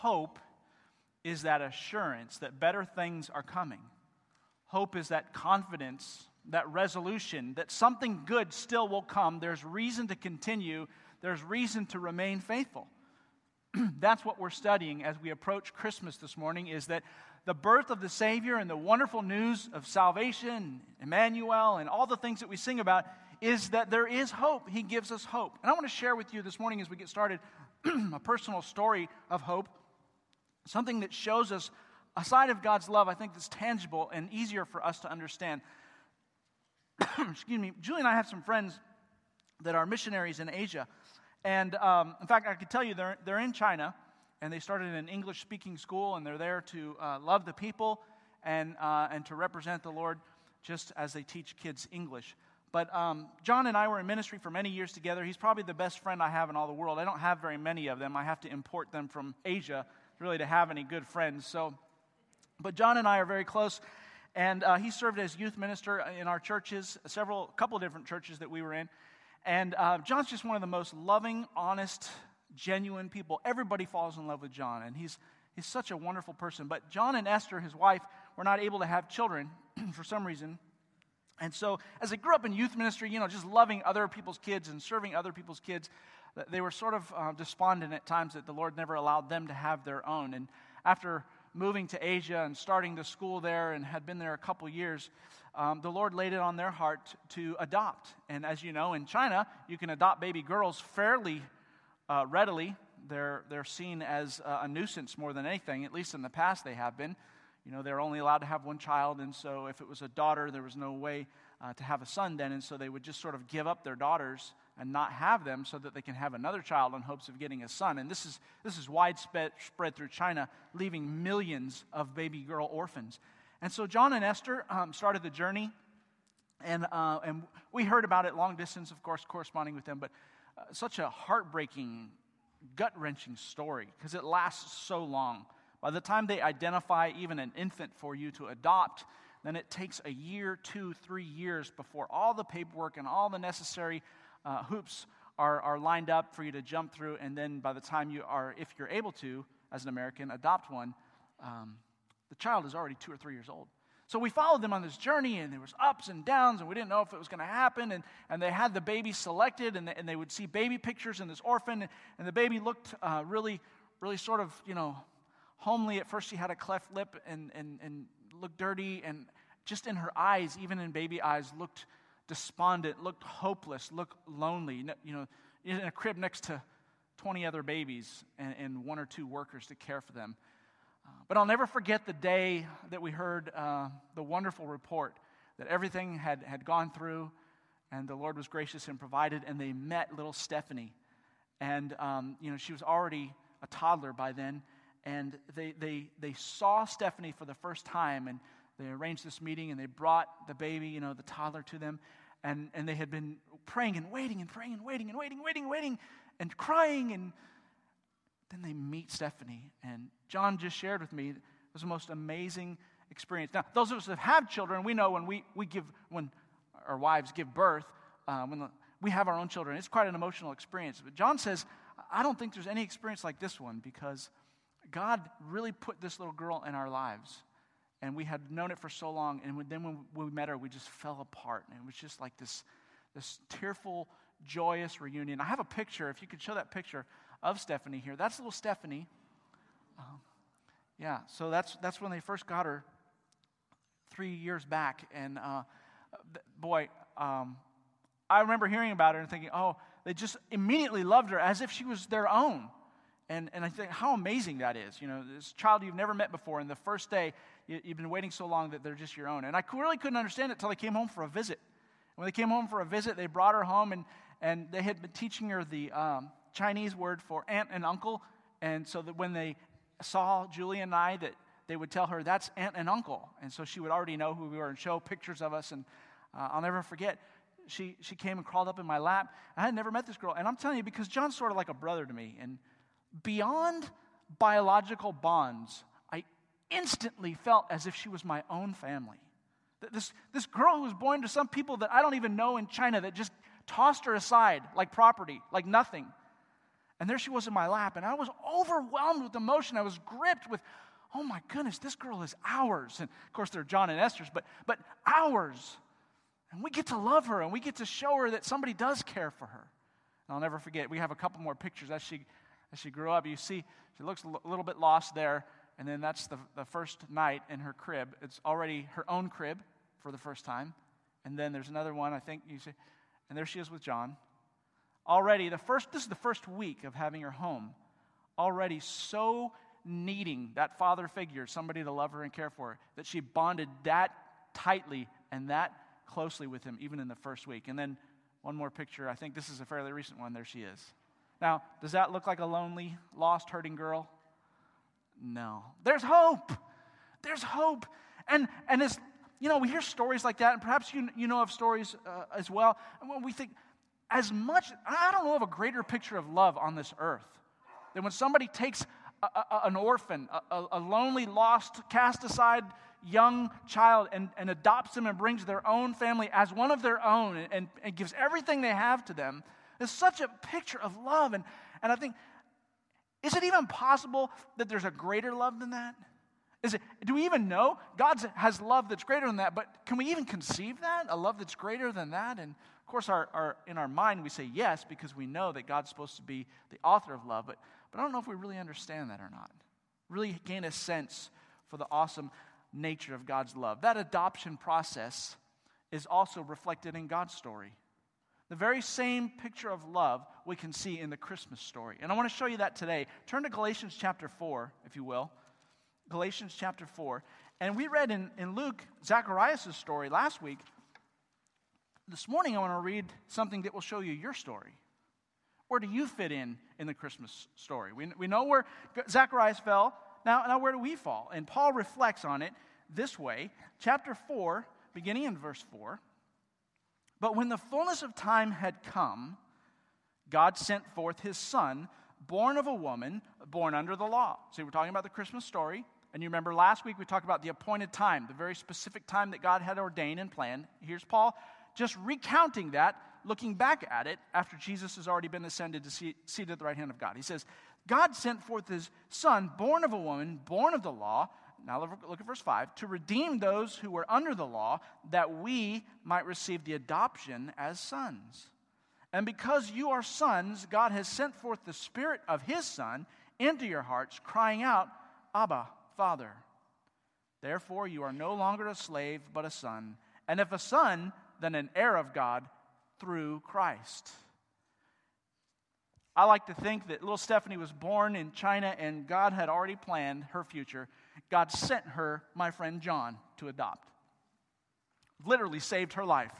hope is that assurance that better things are coming. Hope is that confidence, that resolution that something good still will come. There's reason to continue, there's reason to remain faithful. That's what we're studying as we approach Christmas this morning is that the birth of the Savior and the wonderful news of salvation, Emmanuel, and all the things that we sing about is that there is hope. He gives us hope. And I want to share with you this morning as we get started a personal story of hope, something that shows us a side of God's love, I think, that's tangible and easier for us to understand. Excuse me. Julie and I have some friends that are missionaries in Asia. And um, in fact, I could tell you they're, they're in China and they started an English speaking school and they're there to uh, love the people and, uh, and to represent the Lord just as they teach kids English. But um, John and I were in ministry for many years together. He's probably the best friend I have in all the world. I don't have very many of them. I have to import them from Asia really to have any good friends. So, but John and I are very close, and uh, he served as youth minister in our churches, several, couple different churches that we were in. And uh, John's just one of the most loving, honest, genuine people. Everybody falls in love with John, and he's he's such a wonderful person. But John and Esther, his wife, were not able to have children for some reason. And so, as I grew up in youth ministry, you know, just loving other people's kids and serving other people's kids, they were sort of uh, despondent at times that the Lord never allowed them to have their own. And after moving to Asia and starting the school there and had been there a couple years, um, the Lord laid it on their heart to adopt. And as you know, in China, you can adopt baby girls fairly uh, readily. They're, they're seen as a nuisance more than anything, at least in the past they have been. You know, they're only allowed to have one child, and so if it was a daughter, there was no way uh, to have a son then, and so they would just sort of give up their daughters and not have them so that they can have another child in hopes of getting a son. And this is, this is widespread spread through China, leaving millions of baby girl orphans. And so John and Esther um, started the journey, and, uh, and we heard about it long distance, of course, corresponding with them, but uh, such a heartbreaking, gut wrenching story because it lasts so long. By the time they identify even an infant for you to adopt, then it takes a year, two, three years before all the paperwork and all the necessary uh, hoops are, are lined up for you to jump through. And then by the time you are, if you're able to, as an American, adopt one, um, the child is already two or three years old. So we followed them on this journey, and there was ups and downs, and we didn't know if it was going to happen. And, and they had the baby selected, and they, and they would see baby pictures in this orphan, and the baby looked uh, really, really sort of, you know, homely. At first, she had a cleft lip and, and, and looked dirty, and just in her eyes, even in baby eyes, looked despondent, looked hopeless, looked lonely. You know, in a crib next to 20 other babies and, and one or two workers to care for them. Uh, but I'll never forget the day that we heard uh, the wonderful report that everything had, had gone through and the Lord was gracious and provided, and they met little Stephanie. And, um, you know, she was already a toddler by then and they, they, they saw Stephanie for the first time, and they arranged this meeting, and they brought the baby, you know, the toddler to them, and, and they had been praying and waiting and praying and waiting and waiting, waiting, waiting, and crying, and then they meet Stephanie, and John just shared with me it was the most amazing experience. Now, those of us that have children, we know when we, we give, when our wives give birth, uh, when the, we have our own children, it's quite an emotional experience. But John says, I don't think there's any experience like this one because God really put this little girl in our lives. And we had known it for so long. And then when we met her, we just fell apart. And it was just like this, this tearful, joyous reunion. I have a picture, if you could show that picture of Stephanie here. That's little Stephanie. Um, yeah, so that's, that's when they first got her three years back. And uh, boy, um, I remember hearing about her and thinking, oh, they just immediately loved her as if she was their own. And, and I think how amazing that is. You know, this child you've never met before, and the first day you, have been waiting so long that they're just your own. And I really couldn't understand it until they came home for a visit. When they came home for a visit, they brought her home, and, and they had been teaching her the um, Chinese word for aunt and uncle. And so that when they saw Julie and I, that they would tell her, that's aunt and uncle. And so she would already know who we were and show pictures of us. And uh, I'll never forget, she, she came and crawled up in my lap. I had never met this girl. And I'm telling you, because John's sort of like a brother to me. And beyond biological bonds, instantly felt as if she was my own family. This, this girl who was born to some people that I don't even know in China that just tossed her aside like property, like nothing. And there she was in my lap, and I was overwhelmed with emotion. I was gripped with, oh my goodness, this girl is ours. And of course, they're John and Esther's, but, but ours. And we get to love her, and we get to show her that somebody does care for her. And I'll never forget, we have a couple more pictures as she, as she grew up. You see, she looks a little bit lost there, and then that's the, the first night in her crib. It's already her own crib for the first time. And then there's another one, I think you see, and there she is with John. Already the first this is the first week of having her home. Already so needing that father figure somebody to love her and care for her that she bonded that tightly and that closely with him even in the first week. And then one more picture. I think this is a fairly recent one. There she is. Now does that look like a lonely lost hurting girl no there's hope there's hope and and it's you know we hear stories like that and perhaps you, you know of stories uh, as well and when we think as much, I don't know of a greater picture of love on this earth than when somebody takes a, a, an orphan, a, a, lonely, lost, cast aside young child and, and adopts them and brings their own family as one of their own and, and, and gives everything they have to them. It's such a picture of love. And, and I think, is it even possible that there's a greater love than that? Is it, do we even know? God has love that's greater than that, but can we even conceive that? A love that's greater than that? And of course, our, our, in our mind, we say yes because we know that God's supposed to be the author of love, but, but I don't know if we really understand that or not. Really gain a sense for the awesome nature of God's love. That adoption process is also reflected in God's story. The very same picture of love we can see in the Christmas story. And I want to show you that today. Turn to Galatians chapter 4, if you will. Galatians chapter 4. And we read in, in Luke, Zacharias' story last week this morning I want to read something that will show you your story. Where do you fit in in the Christmas story? We, we know where Zacharias fell. Now, now, where do we fall? And Paul reflects on it this way. Chapter 4, beginning in verse 4. But when the fullness of time had come, God sent forth his son, born of a woman, born under the law. See, we're talking about the Christmas story. And you remember last week we talked about the appointed time, the very specific time that God had ordained and planned. Here's Paul just recounting that, looking back at it after Jesus has already been ascended to see, seated at the right hand of God. He says, God sent forth his son, born of a woman, born of the law. Now look at verse 5 to redeem those who were under the law, that we might receive the adoption as sons. And because you are sons, God has sent forth the Spirit of His Son into your hearts, crying out, Abba, Father. Therefore, you are no longer a slave, but a son. And if a son, then an heir of God through Christ. I like to think that little Stephanie was born in China and God had already planned her future. God sent her, my friend John, to adopt. Literally saved her life.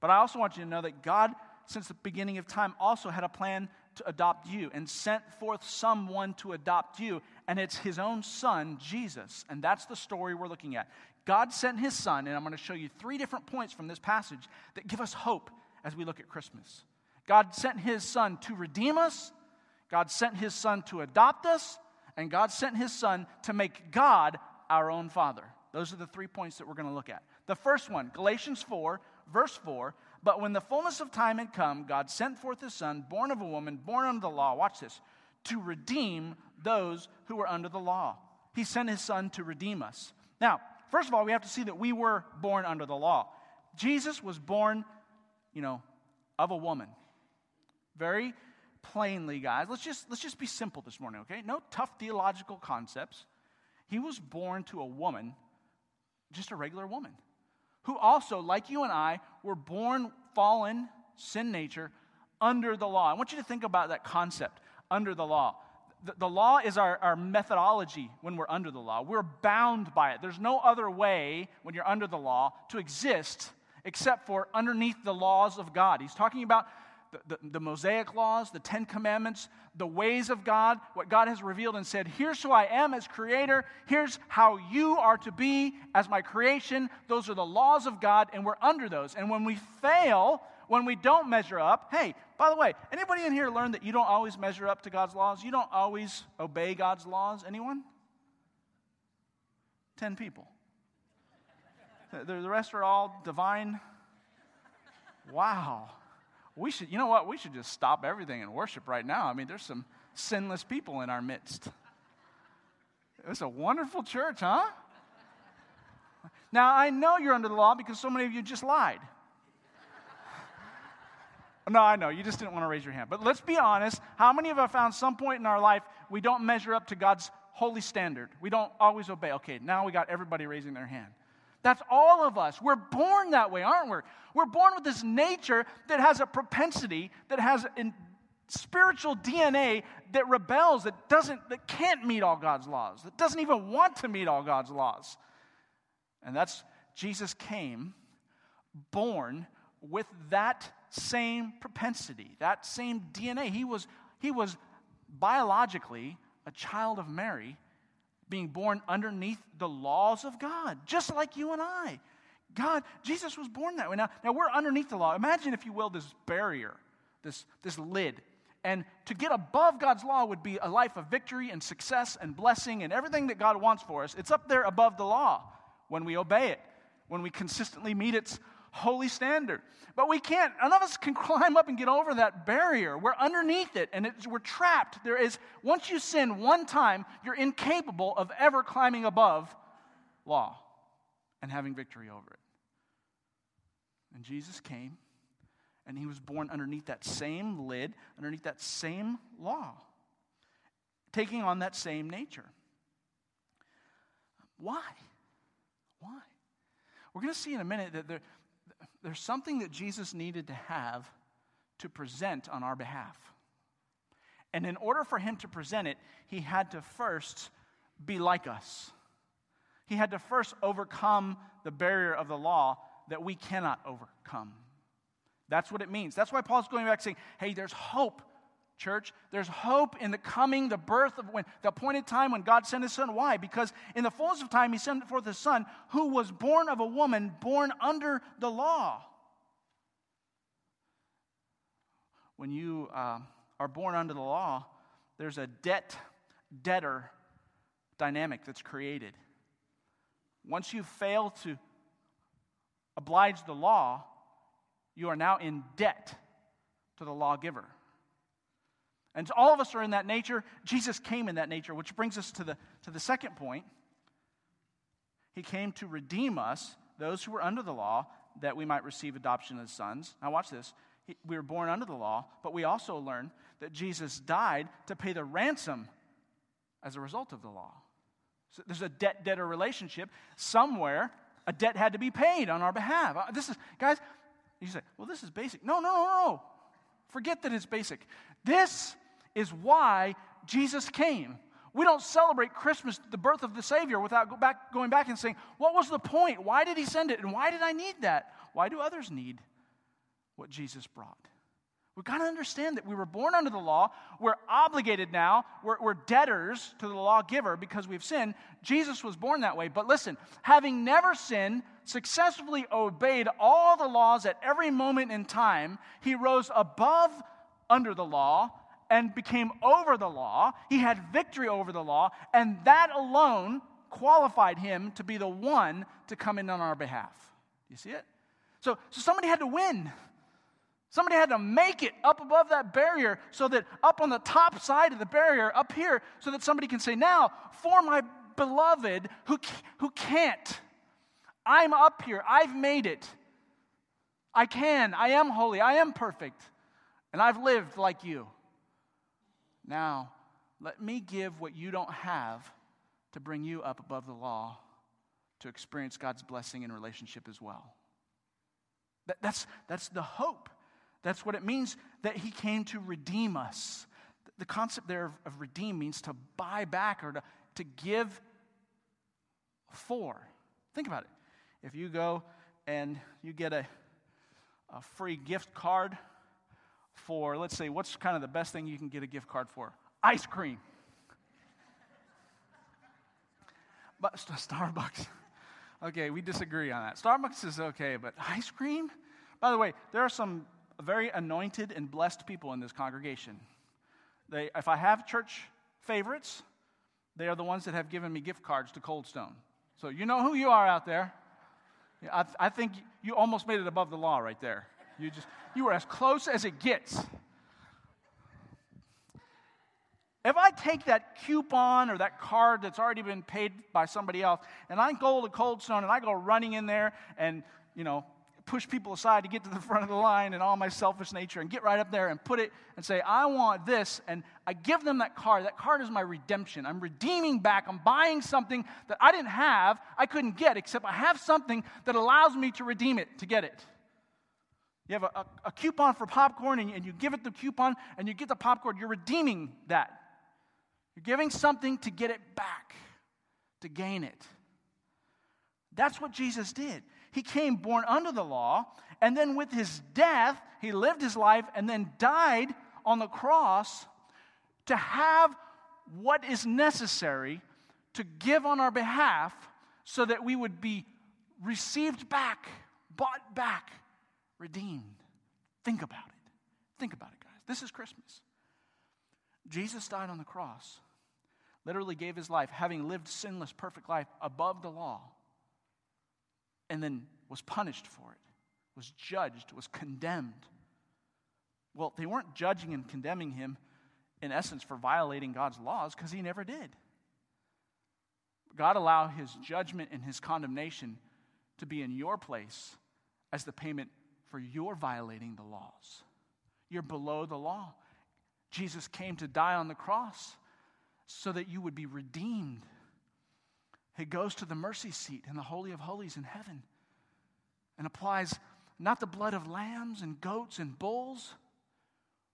But I also want you to know that God, since the beginning of time, also had a plan to adopt you and sent forth someone to adopt you. And it's his own son, Jesus. And that's the story we're looking at. God sent his son, and I'm going to show you three different points from this passage that give us hope as we look at Christmas. God sent his son to redeem us, God sent his son to adopt us, and God sent his son to make God our own father. Those are the three points that we're going to look at. The first one, Galatians 4, verse 4. But when the fullness of time had come, God sent forth his son, born of a woman, born under the law, watch this, to redeem those who were under the law. He sent his son to redeem us. Now, First of all, we have to see that we were born under the law. Jesus was born, you know, of a woman. Very plainly, guys. Let's just let's just be simple this morning, okay? No tough theological concepts. He was born to a woman, just a regular woman, who also, like you and I, were born fallen, sin nature, under the law. I want you to think about that concept, under the law the, the law is our, our methodology when we're under the law. We're bound by it. There's no other way when you're under the law to exist except for underneath the laws of God. He's talking about the, the, the, Mosaic laws, the Ten Commandments, the ways of God, what God has revealed and said, here's who I am as creator, here's how you are to be as my creation. Those are the laws of God, and we're under those. And when we fail, when we don't measure up, hey, by the way, anybody in here learn that you don't always measure up to God's laws? You don't always obey God's laws? Anyone? Ten people. The rest are all divine. Wow. We should, you know what? We should just stop everything and worship right now. I mean, there's some sinless people in our midst. It's a wonderful church, huh? Now, I know you're under the law because so many of you just lied. No, I know. You just didn't want to raise your hand. But let's be honest. How many of us found some point in our life we don't measure up to God's holy standard? We don't always obey. Okay, now we got everybody raising their hand. That's all of us. We're born that way, aren't we? We're born with this nature that has a propensity, that has a spiritual DNA that rebels, that doesn't, that can't meet all God's laws, that doesn't even want to meet all God's laws. And that's Jesus came born with that same propensity, that same DNA. He was, he was biologically a child of Mary, being born underneath the laws of God, just like you and I. God, Jesus was born that way. Now, now we're underneath the law. Imagine, if you will, this barrier, this, this lid. And to get above God's law would be a life of victory and success and blessing and everything that God wants for us. It's up there above the law when we obey it, when we consistently meet its holy standard. But we can't, none of us can climb up and get over that barrier. We're underneath it and we're trapped. There is, once you sin one time, you're incapable of ever climbing above law and having victory over it. And Jesus came and he was born underneath that same lid, underneath that same law, taking on that same nature. Why? Why? We're going to see in a minute that there, there's something that Jesus needed to have to present on our behalf. And in order for him to present it, he had to first be like us. He had to first overcome the barrier of the law that we cannot overcome. That's what it means. That's why Paul's going back saying, hey, there's hope church. There's hope in the coming, the birth of when the appointed time when God sent his son. Why? Because in the fullness of time he sent forth his son who was born of a woman born under the law. When you uh, are born under the law, there's a debt debtor dynamic that's created. Once you fail to oblige the law, you are now in debt to the lawgiver. And all of us are in that nature. Jesus came in that nature, which brings us to the, to the second point. He came to redeem us, those who were under the law, that we might receive adoption as sons. Now, watch this. We were born under the law, but we also learn that Jesus died to pay the ransom as a result of the law. So there's a debt debtor relationship. Somewhere, a debt had to be paid on our behalf. Uh, this is, guys, you say, well, this is basic. No, no, no, no. Forget that it's basic. This is why Jesus came. We don't celebrate Christmas, the birth of the Savior, without go back, going back and saying, What was the point? Why did He send it? And why did I need that? Why do others need what Jesus brought? We've got to understand that we were born under the law. We're obligated now. We're, we're debtors to the lawgiver because we've sinned. Jesus was born that way. But listen, having never sinned, successfully obeyed all the laws at every moment in time, he rose above under the law and became over the law. He had victory over the law, and that alone qualified him to be the one to come in on our behalf. You see it? So, so somebody had to win. Somebody had to make it up above that barrier so that up on the top side of the barrier, up here, so that somebody can say, Now, for my beloved who, who can't, I'm up here, I've made it. I can, I am holy, I am perfect, and I've lived like you. Now, let me give what you don't have to bring you up above the law to experience God's blessing in relationship as well. That, that's, that's the hope. That's what it means that He came to redeem us. The concept there of, of redeem means to buy back or to, to give for. Think about it. If you go and you get a, a free gift card for, let's say, what's kind of the best thing you can get a gift card for? Ice cream. But Starbucks. Okay, we disagree on that. Starbucks is okay, but ice cream? By the way, there are some very anointed and blessed people in this congregation. They, if I have church favorites, they are the ones that have given me gift cards to Cold Stone. So you know who you are out there. I, I think you almost made it above the law right there. You just, you were as close as it gets. If I take that coupon or that card that's already been paid by somebody else and I go to Cold Stone and I go running in there and, you know, push people aside to get to the front of the line and all my selfish nature and get right up there and put it and say, I want this. And I give them that card. That card is my redemption. I'm redeeming back. I'm buying something that I didn't have, I couldn't get, except I have something that allows me to redeem it, to get it. You have a, a, a coupon for popcorn and and you give it the coupon and you get the popcorn. You're redeeming that. You're giving something to get it back, to gain it. That's what Jesus did. He came born under the law, and then with his death, he lived his life and then died on the cross to have what is necessary to give on our behalf so that we would be received back, bought back, redeemed. Think about it. Think about it, guys. This is Christmas. Jesus died on the cross, literally gave his life, having lived sinless, perfect life above the law and then was punished for it, was judged, was condemned. Well, they weren't judging and condemning him in essence for violating God's laws because he never did. God allowed his judgment and his condemnation to be in your place as the payment for you're violating the laws. You're below the law. Jesus came to die on the cross so that you would be redeemed He goes to the mercy seat in the Holy of Holies in heaven and applies not the blood of lambs and goats and bulls.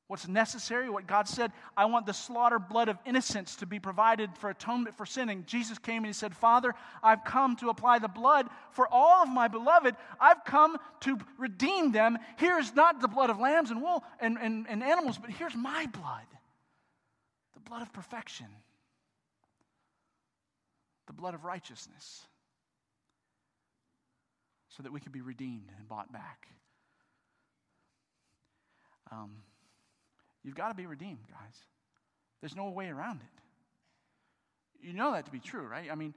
What's necessary, what God said, I want the slaughter blood of innocence to be provided for atonement for sin. And Jesus came and he said, Father, I've come to apply the blood for all of my beloved. I've come to redeem them. Here's not the blood of lambs and wool and, and, and animals, but here's my blood, the blood of perfection the blood of righteousness so that we can be redeemed and bought back. Um, you've got to be redeemed, guys. There's no way around it. You know that to be true, right? I mean,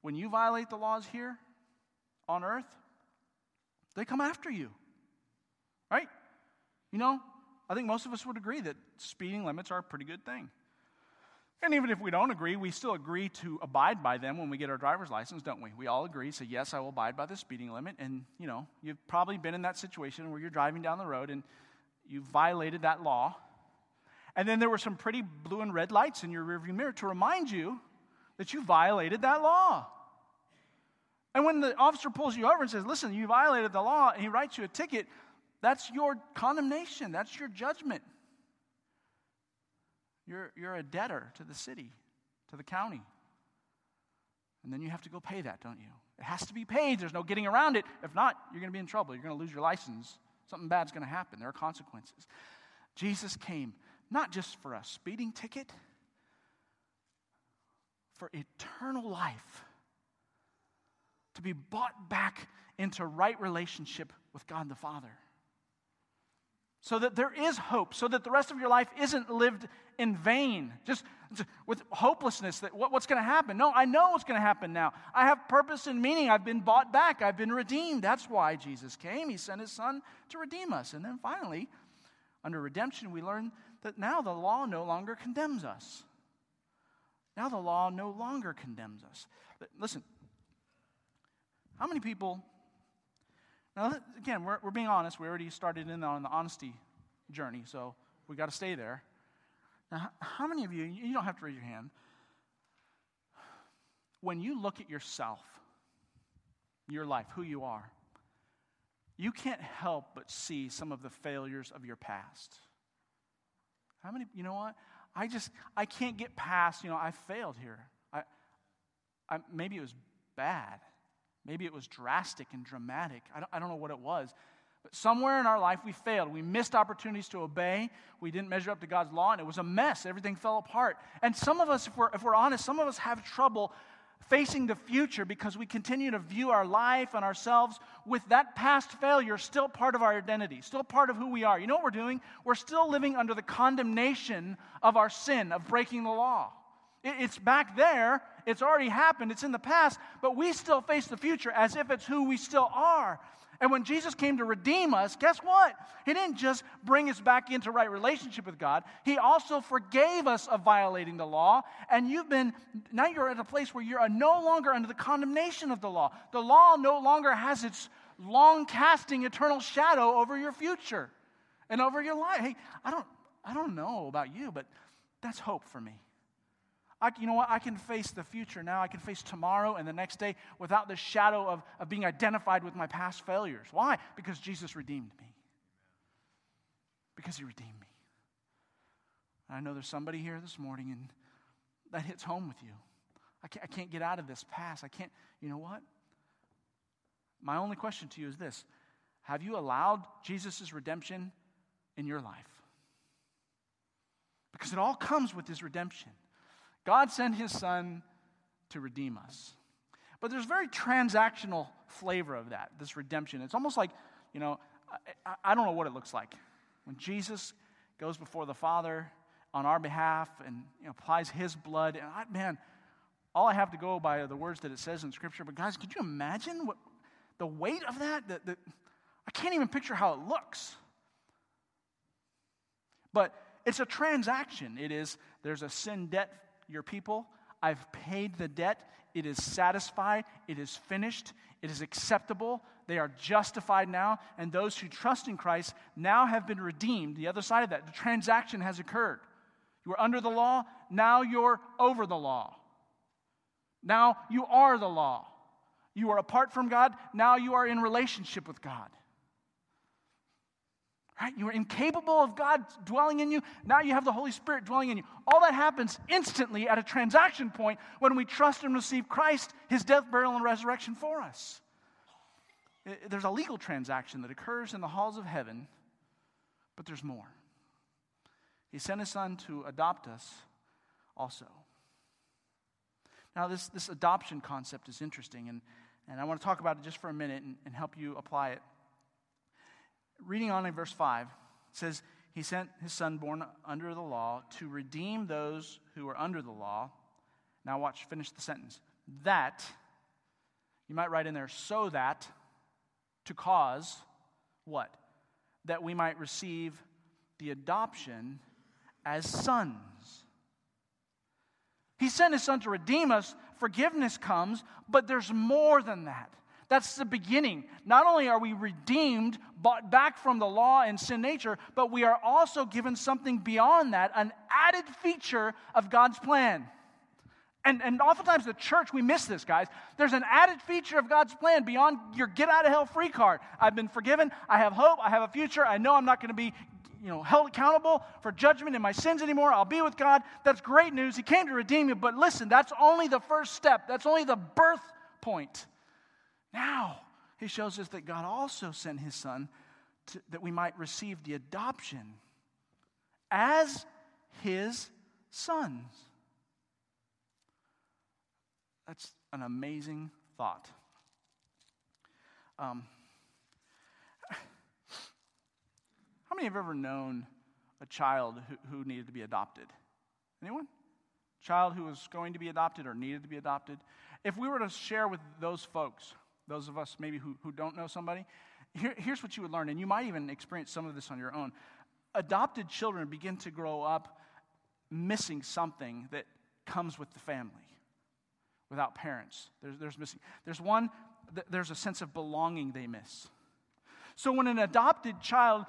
when you violate the laws here on earth, they come after you, right? You know, I think most of us would agree that speeding limits are a pretty good thing. And even if we don't agree, we still agree to abide by them when we get our driver's license, don't we? We all agree, say, yes, I will abide by the speeding limit. And, you know, you've probably been in that situation where you're driving down the road and you violated that law. And then there were some pretty blue and red lights in your rearview mirror to remind you that you violated that law. And when the officer pulls you over and says, listen, you violated the law, and he writes you a ticket, that's your condemnation, that's your judgment. You're, you're a debtor to the city, to the county. And then you have to go pay that, don't you? It has to be paid. There's no getting around it. If not, you're going to be in trouble. You're going to lose your license. Something bad's going to happen. There are consequences. Jesus came not just for a speeding ticket, for eternal life. To be bought back into right relationship with God the Father so that there is hope, so that the rest of your life isn't lived in vain, just with hopelessness that what, what's going to happen. No, I know what's going to happen now. I have purpose and meaning. I've been bought back, I've been redeemed. That's why Jesus came. He sent his son to redeem us. And then finally, under redemption, we learn that now the law no longer condemns us. Now the law no longer condemns us. But listen, how many people now, again, we're, we're being honest. We already started in on the honesty journey, so we got to stay there. Now, how many of you, you don't have to raise your hand, when you look at yourself, your life, who you are, you can't help but see some of the failures of your past. How many, you know what? I just, I can't get past, you know, I failed here. I, I, maybe it was bad. Maybe it was drastic and dramatic. I don't, I don't know what it was. But somewhere in our life, we failed. We missed opportunities to obey. We didn't measure up to God's law, and it was a mess. Everything fell apart. And some of us, if we're, if we're honest, some of us have trouble facing the future because we continue to view our life and ourselves with that past failure still part of our identity, still part of who we are. You know what we're doing? We're still living under the condemnation of our sin, of breaking the law. It's back there, it's already happened, it's in the past, but we still face the future as if it's who we still are. And when Jesus came to redeem us, guess what? He didn't just bring us back into right relationship with God. He also forgave us of violating the law. And you've been, now you're at a place where you're no longer under the condemnation of the law. The law no longer has its long casting eternal shadow over your future and over your life. Hey, I don't, I don't know about you, but that's hope for me. I, you know what? I can face the future now. I can face tomorrow and the next day without the shadow of, of being identified with my past failures. Why? Because Jesus redeemed me. Because he redeemed me. I know there's somebody here this morning and that hits home with you. I can't, I can't get out of this past. I can't, you know what? My only question to you is this Have you allowed Jesus' redemption in your life? Because it all comes with his redemption. God sent his son to redeem us. But there's very transactional flavor of that, this redemption. It's almost like, you know, I, I, don't know what it looks like. When Jesus goes before the Father on our behalf and you know, applies his blood, and I, man, all I have to go by are the words that it says in Scripture. But guys, could you imagine what the weight of that? The, the, I can't even picture how it looks. But it's a transaction. It is, there's a sin debt your people. I've paid the debt. It is satisfied. It is finished. It is acceptable. They are justified now. And those who trust in Christ now have been redeemed. The other side of that, the transaction has occurred. You were under the law. Now you're over the law. Now you are the law. You are apart from God. Now you are in relationship with God. Right? You were incapable of God dwelling in you. Now you have the Holy Spirit dwelling in you. All that happens instantly at a transaction point when we trust and receive Christ, his death, burial, and resurrection for us. There's a legal transaction that occurs in the halls of heaven, but there's more. He sent his son to adopt us also. Now, this, this adoption concept is interesting, and, and I want to talk about it just for a minute and, and help you apply it reading on in verse 5, says, He sent his son born under the law to redeem those who are under the law. Now, watch, finish the sentence. That, you might write in there, so that, to cause what? That we might receive the adoption as sons. He sent his son to redeem us. Forgiveness comes, but there's more than that. That's the beginning. Not only are we redeemed, bought back from the law and sin nature, but we are also given something beyond that, an added feature of God's plan. And, and oftentimes, the church, we miss this, guys. There's an added feature of God's plan beyond your get out of hell free card. I've been forgiven. I have hope. I have a future. I know I'm not going to be you know, held accountable for judgment in my sins anymore. I'll be with God. That's great news. He came to redeem you. But listen, that's only the first step, that's only the birth point. Now, he shows us that God also sent his son to, that we might receive the adoption as his sons. That's an amazing thought. Um, how many have ever known a child who, who needed to be adopted? Anyone? Child who was going to be adopted or needed to be adopted? If we were to share with those folks, those of us maybe who, who don't know somebody, here, here's what you would learn, and you might even experience some of this on your own. Adopted children begin to grow up missing something that comes with the family without parents. There's, there's missing. There's one, there's a sense of belonging they miss. So when an adopted child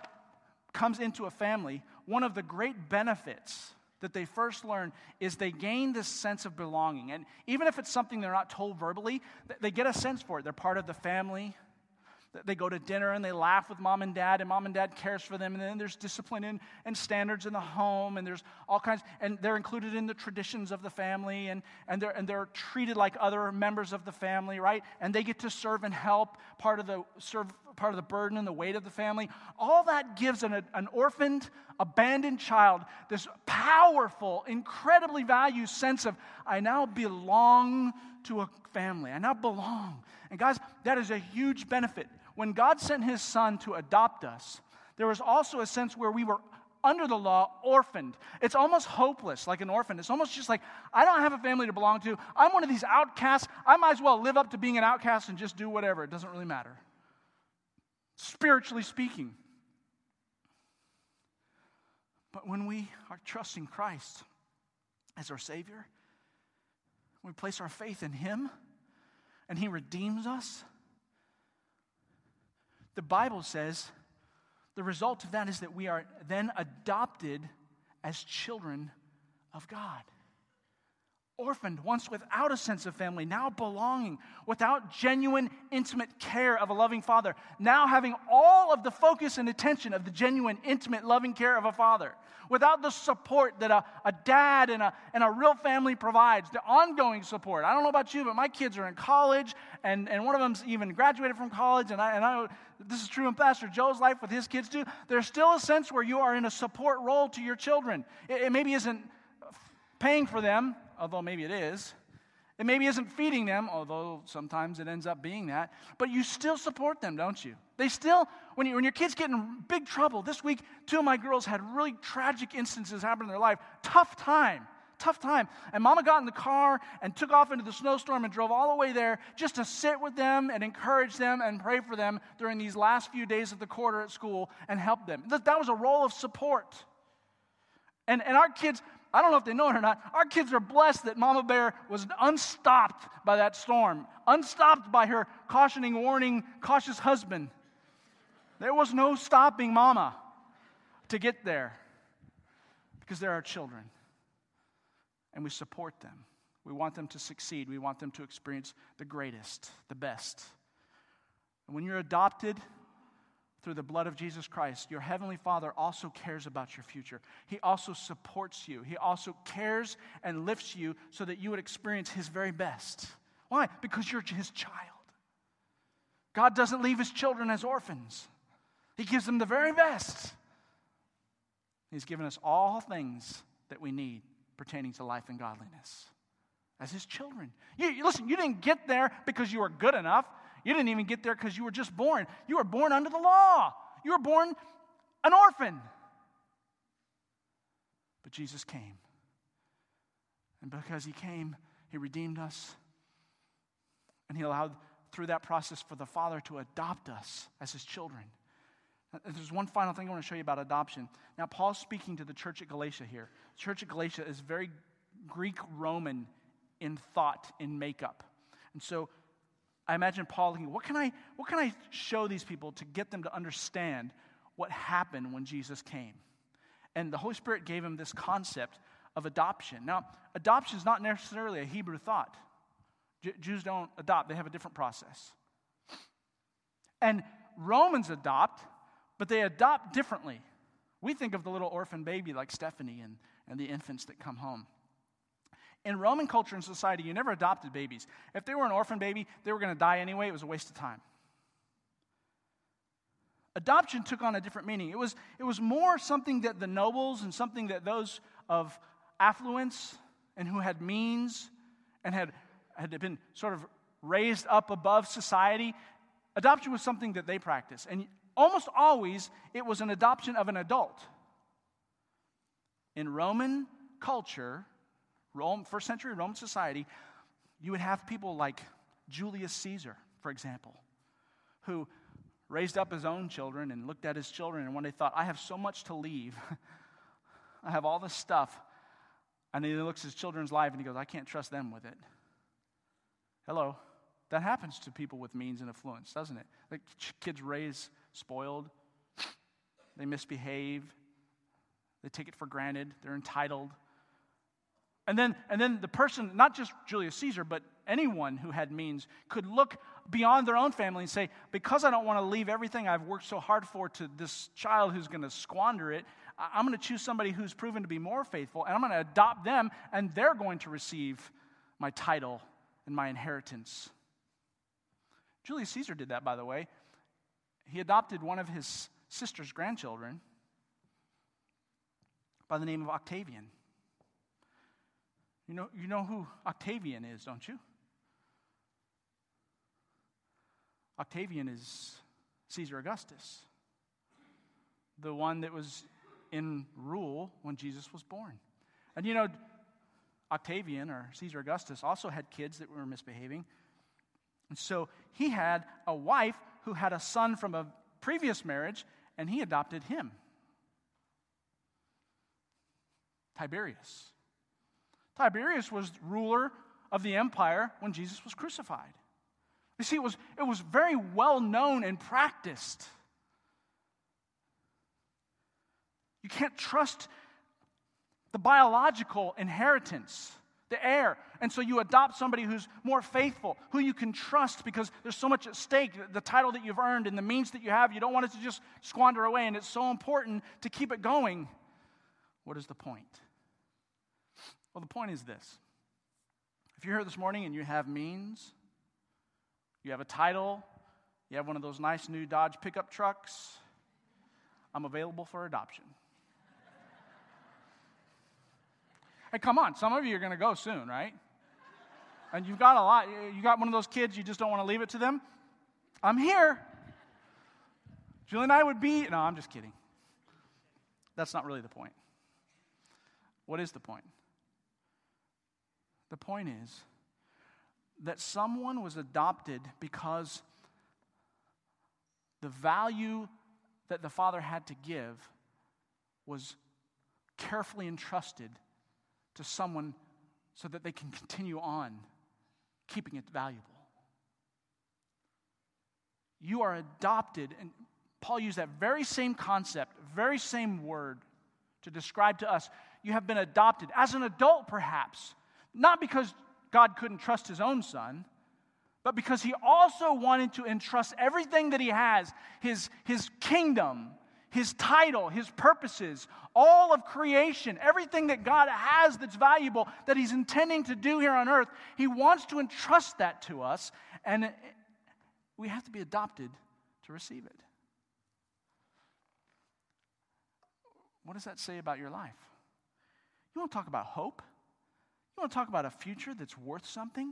comes into a family, one of the great benefits that they first learn is they gain this sense of belonging. And even if it's something they're not told verbally, they get a sense for it. They're part of the family. They go to dinner and they laugh with mom and dad, and mom and dad cares for them. And then there's discipline and, and standards in the home, and there's all kinds, and they're included in the traditions of the family, and, and, they're, and they're treated like other members of the family, right? And they get to serve and help, part of the serve part of the burden and the weight of the family. All that gives an, an orphaned, abandoned child this powerful, incredibly valued sense of, I now belong to a family. I now belong. And guys, that is a huge benefit when God sent his son to adopt us, there was also a sense where we were under the law, orphaned. It's almost hopeless, like an orphan. It's almost just like, I don't have a family to belong to. I'm one of these outcasts. I might as well live up to being an outcast and just do whatever. It doesn't really matter. Spiritually speaking. But when we are trusting Christ as our Savior, we place our faith in Him and He redeems us, the Bible says the result of that is that we are then adopted as children of God. Orphaned, once without a sense of family, now belonging, without genuine, intimate care of a loving father, now having all of the focus and attention of the genuine, intimate, loving care of a father, without the support that a, a dad and a, and a real family provides, the ongoing support. I don't know about you, but my kids are in college, and, and one of them's even graduated from college, and I, and I this is true in Pastor Joe's life with his kids too. There's still a sense where you are in a support role to your children. It, it maybe isn't paying for them, although maybe it is. It maybe isn't feeding them, although sometimes it ends up being that. But you still support them, don't you? They still, when, you, when your kids get in big trouble, this week, two of my girls had really tragic instances happen in their life. Tough time tough time. And mama got in the car and took off into the snowstorm and drove all the way there just to sit with them and encourage them and pray for them during these last few days of the quarter at school and help them. That was a role of support. And, and our kids, I don't know if they know it or not, our kids are blessed that Mama Bear was unstopped by that storm, unstopped by her cautioning, warning, cautious husband. There was no stopping Mama to get there because they're our children and we support them. We want them to succeed. We want them to experience the greatest, the best. And when you're adopted through the blood of Jesus Christ, your Heavenly Father also cares about your future. He also supports you. He also cares and lifts you so that you would experience His very best. Why? Because you're His child. God doesn't leave His children as orphans, He gives them the very best. He's given us all things that we need pertaining to life and godliness as his children. You, listen, you didn't get there because you were good enough. You didn't even get there because you were just born. You were born under the law. You were born an orphan. But Jesus came. And because he came, he redeemed us. And he allowed, through that process, for the Father to adopt us as his children. There's one final thing I want to show you about adoption. Now, Paul's speaking to the church at Galatia here. The church at Galatia is very Greek Roman in thought, in makeup. And so I imagine Paul thinking, what can I, what can I show these people to get them to understand what happened when Jesus came? And the Holy Spirit gave him this concept of adoption. Now, adoption is not necessarily a Hebrew thought. J- Jews don't adopt, they have a different process. And Romans adopt but they adopt differently. We think of the little orphan baby like Stephanie and, and the infants that come home. In Roman culture and society, you never adopted babies. If they were an orphan baby, they were going to die anyway. It was a waste of time. Adoption took on a different meaning. It was, it was more something that the nobles and something that those of affluence and who had means and had, had been sort of raised up above society, adoption was something that they practiced. And almost always it was an adoption of an adult. In Roman culture, Rome, first century Roman society, you would have people like Julius Caesar, for example, who raised up his own children and looked at his children and when they thought, I have so much to leave, I have all this stuff. And he looks at his children's life and he goes, I can't trust them with it. Hello. That happens to people with means and affluence, doesn't it? Like kids raise spoiled, they misbehave, they take it for granted, they're entitled. And then, and then the person, not just Julius Caesar, but anyone who had means, could look beyond their own family and say, Because I don't want to leave everything I've worked so hard for to this child who's going to squander it, I'm going to choose somebody who's proven to be more faithful, and I'm going to adopt them, and they're going to receive my title and my inheritance. Julius Caesar did that, by the way he adopted one of his sister's grandchildren by the name of Octavian. You know, you know who Octavian is, don't you? Octavian is Caesar Augustus, the one that was in rule when Jesus was born. And you know, Octavian or Caesar Augustus also had kids that were misbehaving. And so he had a wife who had a son from a previous marriage, and he adopted him. Tiberius. Tiberius was ruler of the empire when Jesus was crucified. You see, it was, it was very well known and practiced. You can't trust the biological inheritance, the heir. And so you adopt somebody who's more faithful, who you can trust because there's so much at stake the title that you've earned and the means that you have. You don't want it to just squander away, and it's so important to keep it going. What is the point? Well, the point is this if you're here this morning and you have means, you have a title, you have one of those nice new Dodge pickup trucks, I'm available for adoption. hey, come on, some of you are going to go soon, right? And you've got a lot. You got one of those kids, you just don't want to leave it to them. I'm here. Julie and I would be. No, I'm just kidding. That's not really the point. What is the point? The point is that someone was adopted because the value that the father had to give was carefully entrusted to someone so that they can continue on keeping it valuable. You are adopted, and Paul used that very same concept, very same word to describe to us. You have been adopted as an adult, perhaps, not because God couldn't trust his own son, but because he also wanted to entrust everything that he has his, his kingdom, his title, his purposes, all of creation, everything that God has that's valuable, that he's intending to do here on earth, he wants to entrust that to us, and we have to be adopted to receive it. What does that say about your life? You want to talk about hope? You want to talk about a future that's worth something?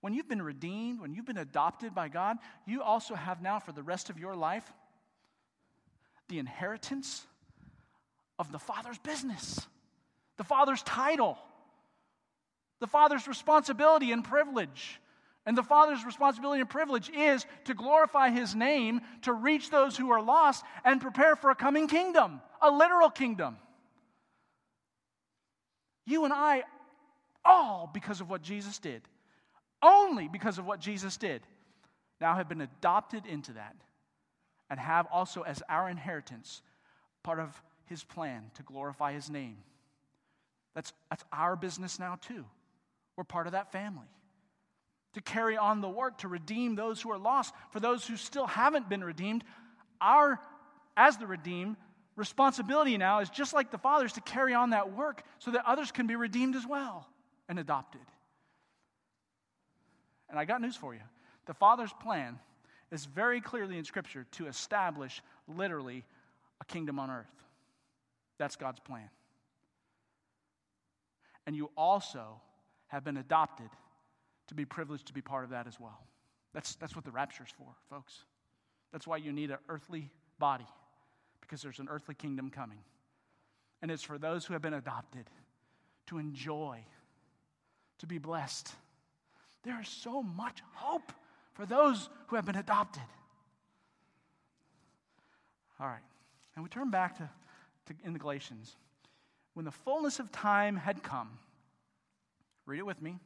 When you've been redeemed, when you've been adopted by God, you also have now for the rest of your life the inheritance of the Father's business, the Father's title, the Father's responsibility and privilege. And the Father's responsibility and privilege is to glorify His name, to reach those who are lost, and prepare for a coming kingdom, a literal kingdom. You and I all because of what Jesus did. Only because of what Jesus did. Now have been adopted into that and have also as our inheritance part of his plan to glorify his name. That's, that's our business now, too. We're part of that family. To carry on the work, to redeem those who are lost. For those who still haven't been redeemed, our, as the redeemed, responsibility now is just like the Father's to carry on that work so that others can be redeemed as well and adopted. And I got news for you. The Father's plan is very clearly in Scripture to establish literally a kingdom on earth. That's God's plan. And you also have been adopted to be privileged to be part of that as well. That's, that's what the rapture is for, folks. That's why you need an earthly body, because there's an earthly kingdom coming. And it's for those who have been adopted to enjoy to be blessed. There is so much hope for those who have been adopted. All right, and we turn back to, to in the Galatians. When the fullness of time had come, read it with me.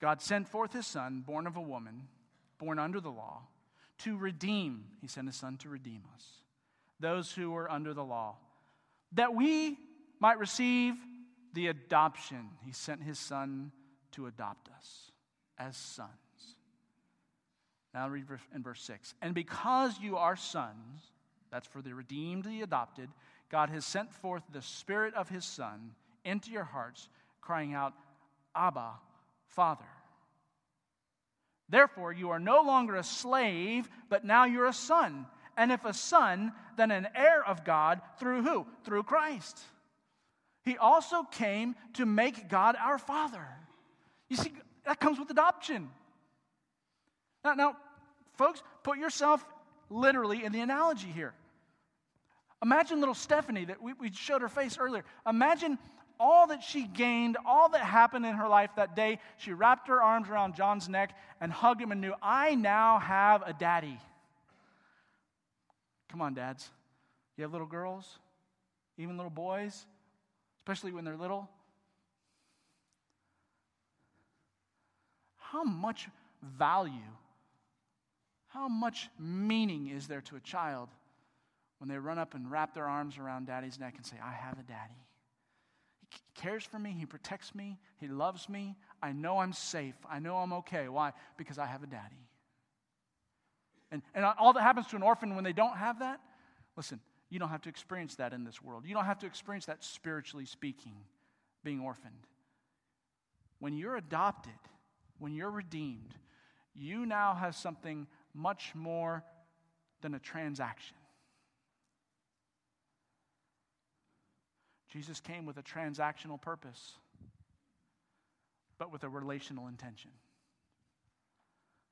God sent forth his son, born of a woman, born under the law, to redeem, he sent his son to redeem us, those who were under the law, that we might receive the adoption. He sent his son to adopt us as sons. Now read in verse 6. And because you are sons, that's for the redeemed, the adopted, God has sent forth the Spirit of His Son into your hearts, crying out, Abba, Father. Therefore, you are no longer a slave, but now you're a son. And if a son, then an heir of God through who? Through Christ. He also came to make God our Father. You see, that comes with adoption. Now, now, folks, put yourself literally in the analogy here. Imagine little Stephanie that we, we showed her face earlier. Imagine all that she gained, all that happened in her life that day. She wrapped her arms around John's neck and hugged him and knew, I now have a daddy. Come on, dads. You have little girls, even little boys, especially when they're little. How much value, how much meaning is there to a child when they run up and wrap their arms around daddy's neck and say, I have a daddy? He cares for me, he protects me, he loves me. I know I'm safe, I know I'm okay. Why? Because I have a daddy. And, and all that happens to an orphan when they don't have that, listen, you don't have to experience that in this world. You don't have to experience that spiritually speaking, being orphaned. When you're adopted, when you're redeemed, you now have something much more than a transaction. Jesus came with a transactional purpose, but with a relational intention.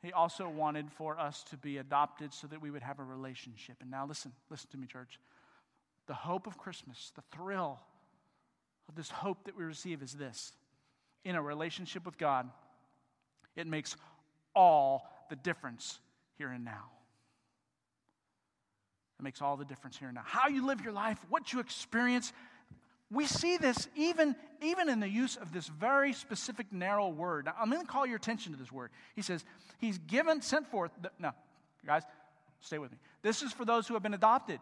He also wanted for us to be adopted so that we would have a relationship. And now, listen, listen to me, church. The hope of Christmas, the thrill of this hope that we receive is this in a relationship with God, it makes all the difference here and now. It makes all the difference here and now. How you live your life, what you experience, we see this even, even in the use of this very specific, narrow word. Now, I'm going to call your attention to this word. He says, He's given, sent forth. The, no, guys, stay with me. This is for those who have been adopted.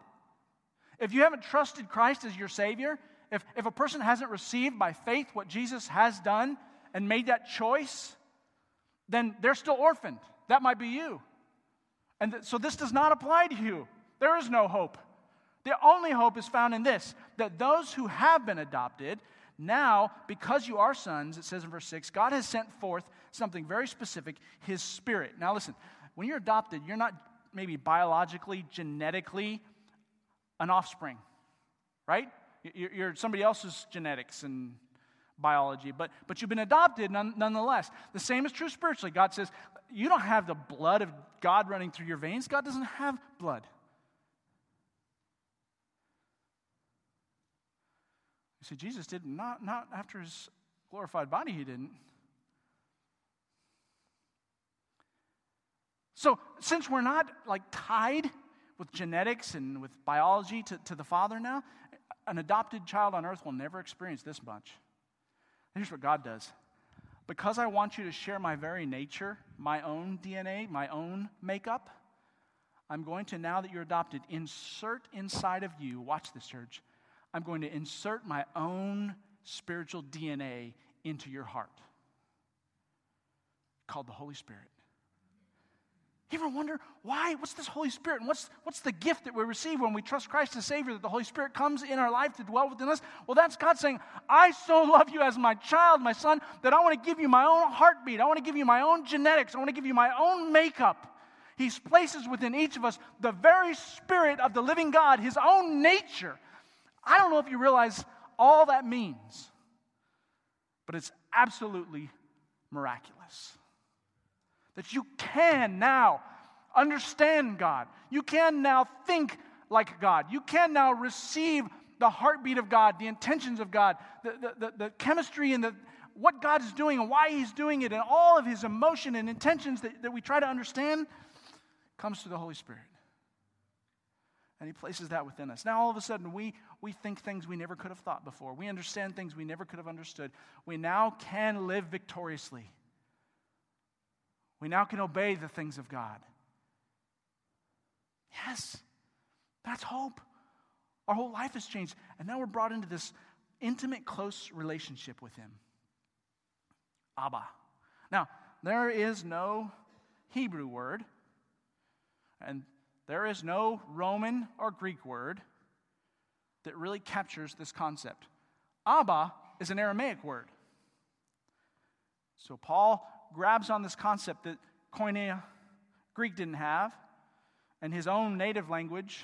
If you haven't trusted Christ as your Savior, if, if a person hasn't received by faith what Jesus has done and made that choice, then they're still orphaned. That might be you. And th- so this does not apply to you. There is no hope. The only hope is found in this that those who have been adopted, now, because you are sons, it says in verse 6, God has sent forth something very specific, His Spirit. Now, listen, when you're adopted, you're not maybe biologically, genetically an offspring, right? You're somebody else's genetics and biology, but, but you've been adopted nonetheless. The same is true spiritually. God says, You don't have the blood of God running through your veins, God doesn't have blood. You see, Jesus did not, not after his glorified body, he didn't. So, since we're not like tied with genetics and with biology to, to the Father now, an adopted child on earth will never experience this much. Here's what God does because I want you to share my very nature, my own DNA, my own makeup, I'm going to, now that you're adopted, insert inside of you, watch this, church, I'm going to insert my own spiritual DNA into your heart called the Holy Spirit. You ever wonder why? What's this Holy Spirit? And what's, what's the gift that we receive when we trust Christ as Savior, that the Holy Spirit comes in our life to dwell within us? Well, that's God saying, I so love you as my child, my son, that I want to give you my own heartbeat. I want to give you my own genetics. I want to give you my own makeup. He places within each of us the very Spirit of the living God, His own nature. I don't know if you realize all that means, but it's absolutely miraculous. That you can now understand God. You can now think like God. You can now receive the heartbeat of God, the intentions of God, the, the, the, the chemistry and the, what God is doing and why He's doing it, and all of His emotion and intentions that, that we try to understand comes through the Holy Spirit. And he places that within us. Now, all of a sudden, we, we think things we never could have thought before. We understand things we never could have understood. We now can live victoriously. We now can obey the things of God. Yes, that's hope. Our whole life has changed. And now we're brought into this intimate, close relationship with Him. Abba. Now, there is no Hebrew word, and there is no Roman or Greek word that really captures this concept. Abba is an Aramaic word. So Paul grabs on this concept that Koine, Greek didn't have, and his own native language,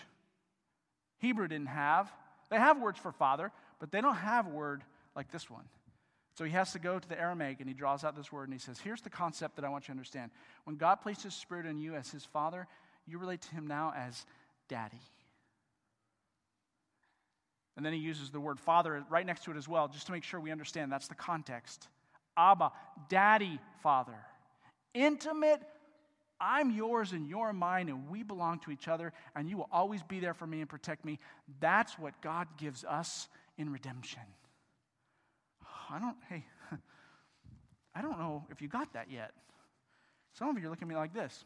Hebrew didn't have. They have words for father, but they don't have a word like this one. So he has to go to the Aramaic and he draws out this word and he says, Here's the concept that I want you to understand. When God placed his spirit in you as his father, you relate to him now as daddy. And then he uses the word father right next to it as well, just to make sure we understand that's the context. Abba, daddy, father. Intimate, I'm yours and you're mine, and we belong to each other, and you will always be there for me and protect me. That's what God gives us in redemption. I don't, hey, I don't know if you got that yet. Some of you are looking at me like this.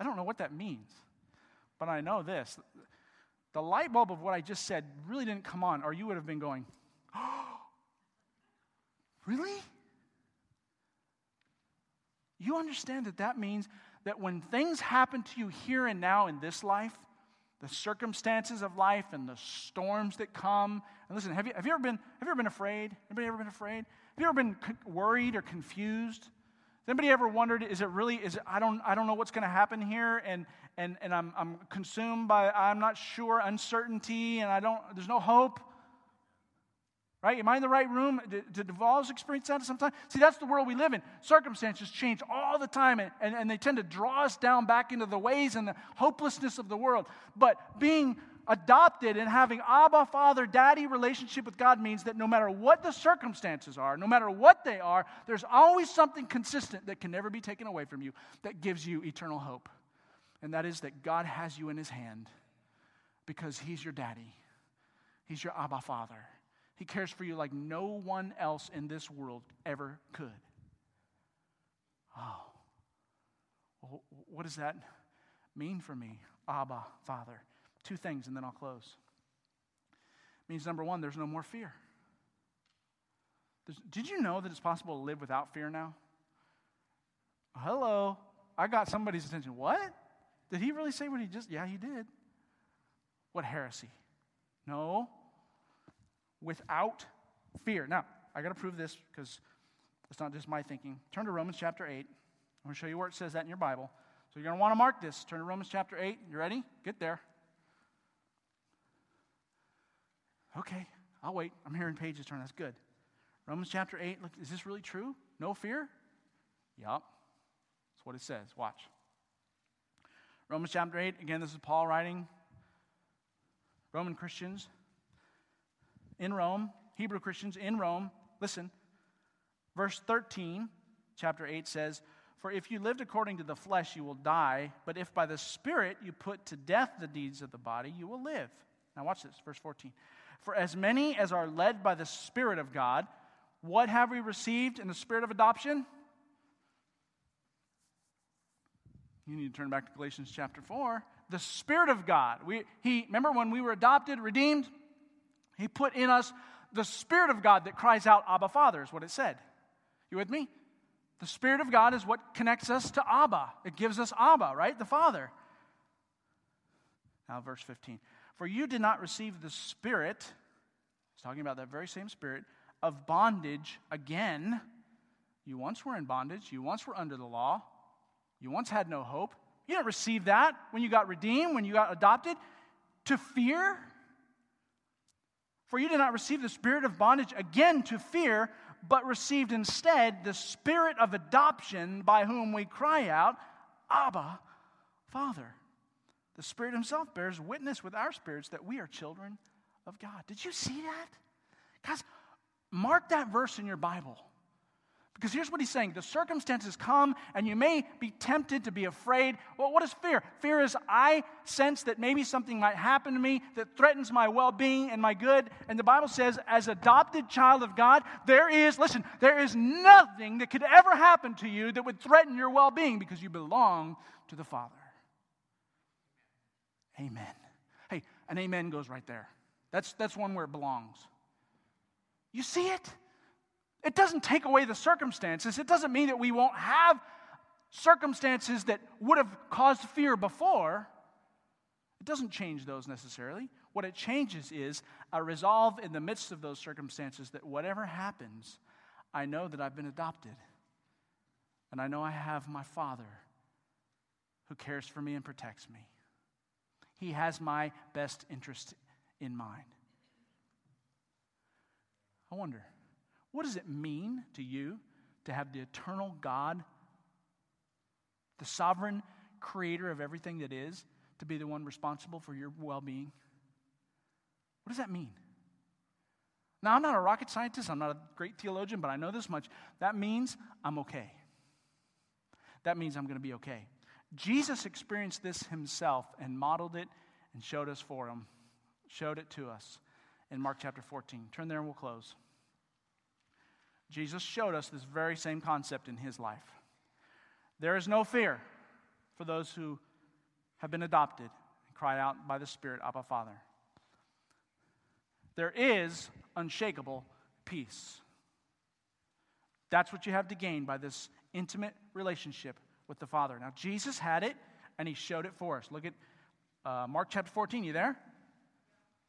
I don't know what that means, but I know this. The light bulb of what I just said really didn't come on, or you would have been going, oh, Really? You understand that that means that when things happen to you here and now in this life, the circumstances of life and the storms that come. And listen, have you, have you, ever, been, have you ever been afraid? Anybody ever been afraid? Have you ever been worried or confused? Has anybody ever wondered, is it really, is it, I, don't, I don't know what's going to happen here, and, and, and I'm, I'm consumed by, I'm not sure, uncertainty, and I don't, there's no hope? Right? Am I in the right room? Did, did Duvall's experience that sometimes? See, that's the world we live in. Circumstances change all the time, and, and, and they tend to draw us down back into the ways and the hopelessness of the world. But being adopted and having Abba, Father, Daddy relationship with God means that no matter what the circumstances are, no matter what they are, there's always something consistent that can never be taken away from you that gives you eternal hope. And that is that God has you in His hand because He's your daddy, He's your Abba Father. He cares for you like no one else in this world ever could. Oh, well, what does that mean for me, Abba, Father? Two things, and then I'll close. It means number one, there's no more fear. There's, did you know that it's possible to live without fear now? Hello, I got somebody's attention. What? Did he really say what he just? Yeah, he did. What heresy? No, without fear. Now, I got to prove this because it's not just my thinking. Turn to Romans chapter 8. I'm going to show you where it says that in your Bible. So you're going to want to mark this. Turn to Romans chapter 8. You ready? Get there. Okay, I'll wait. I'm hearing pages turn. That's good. Romans chapter 8. Look, is this really true? No fear? Yup. That's what it says. Watch. Romans chapter 8. Again, this is Paul writing. Roman Christians in Rome, Hebrew Christians in Rome. Listen, verse 13, chapter 8 says, For if you lived according to the flesh, you will die, but if by the Spirit you put to death the deeds of the body, you will live. Now, watch this, verse 14. For as many as are led by the Spirit of God, what have we received in the Spirit of adoption? You need to turn back to Galatians chapter 4. The Spirit of God. We, he, remember when we were adopted, redeemed? He put in us the Spirit of God that cries out, Abba, Father, is what it said. You with me? The Spirit of God is what connects us to Abba. It gives us Abba, right? The Father. Now, verse 15. For you did not receive the Spirit, he's talking about that very same Spirit, of bondage again. You once were in bondage. You once were under the law. You once had no hope. You didn't receive that when you got redeemed, when you got adopted, to fear for you did not receive the spirit of bondage again to fear, but received instead the spirit of adoption by whom we cry out, Abba, Father. The Spirit Himself bears witness with our spirits that we are children of God. Did you see that? Guys, mark that verse in your Bible. Because here's what he's saying the circumstances come, and you may be tempted to be afraid. Well, what is fear? Fear is I sense that maybe something might happen to me that threatens my well being and my good. And the Bible says, as adopted child of God, there is, listen, there is nothing that could ever happen to you that would threaten your well being because you belong to the Father. Amen. Hey, an amen goes right there. That's, that's one where it belongs. You see it? It doesn't take away the circumstances. It doesn't mean that we won't have circumstances that would have caused fear before. It doesn't change those necessarily. What it changes is a resolve in the midst of those circumstances that whatever happens, I know that I've been adopted. And I know I have my Father who cares for me and protects me. He has my best interest in mind. I wonder what does it mean to you to have the eternal God, the sovereign creator of everything that is, to be the one responsible for your well being? What does that mean? Now, I'm not a rocket scientist, I'm not a great theologian, but I know this much. That means I'm okay. That means I'm going to be okay. Jesus experienced this himself and modeled it and showed us for him, showed it to us in Mark chapter 14. Turn there and we'll close. Jesus showed us this very same concept in his life. There is no fear for those who have been adopted and cry out by the Spirit, Abba, Father. There is unshakable peace. That's what you have to gain by this intimate relationship with the Father. Now, Jesus had it, and he showed it for us. Look at uh, Mark chapter 14. You there?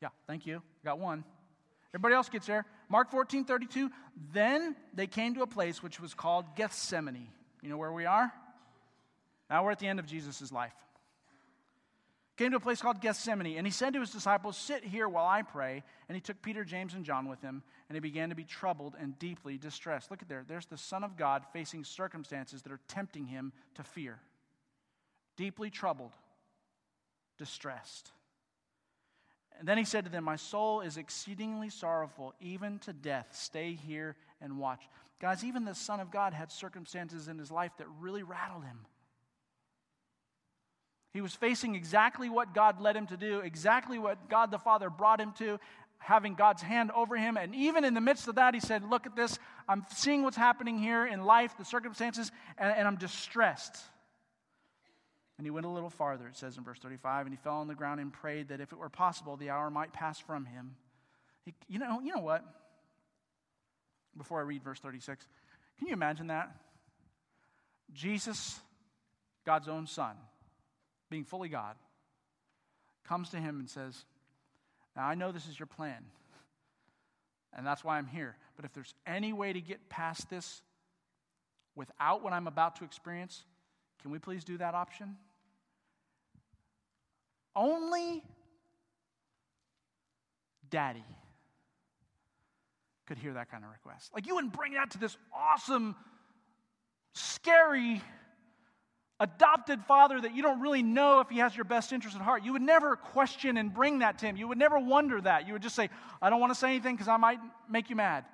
Yeah, thank you. Got one. Everybody else gets there. Mark 14, 32. Then they came to a place which was called Gethsemane. You know where we are? Now we're at the end of Jesus' life. Came to a place called Gethsemane, and he said to his disciples, Sit here while I pray. And he took Peter, James, and John with him, and he began to be troubled and deeply distressed. Look at there. There's the Son of God facing circumstances that are tempting him to fear. Deeply troubled, distressed. And then he said to them, My soul is exceedingly sorrowful, even to death. Stay here and watch. Guys, even the Son of God had circumstances in his life that really rattled him. He was facing exactly what God led him to do, exactly what God the Father brought him to, having God's hand over him. And even in the midst of that, he said, Look at this. I'm seeing what's happening here in life, the circumstances, and, and I'm distressed. And he went a little farther, it says in verse 35, and he fell on the ground and prayed that if it were possible, the hour might pass from him. He, you, know, you know what? Before I read verse 36, can you imagine that? Jesus, God's own Son, being fully God, comes to him and says, Now I know this is your plan, and that's why I'm here. But if there's any way to get past this without what I'm about to experience, can we please do that option? Only daddy could hear that kind of request. Like, you wouldn't bring that to this awesome, scary adopted father that you don't really know if he has your best interest at heart, you would never question and bring that to him. You would never wonder that. You would just say, I don't want to say anything because I might make you mad.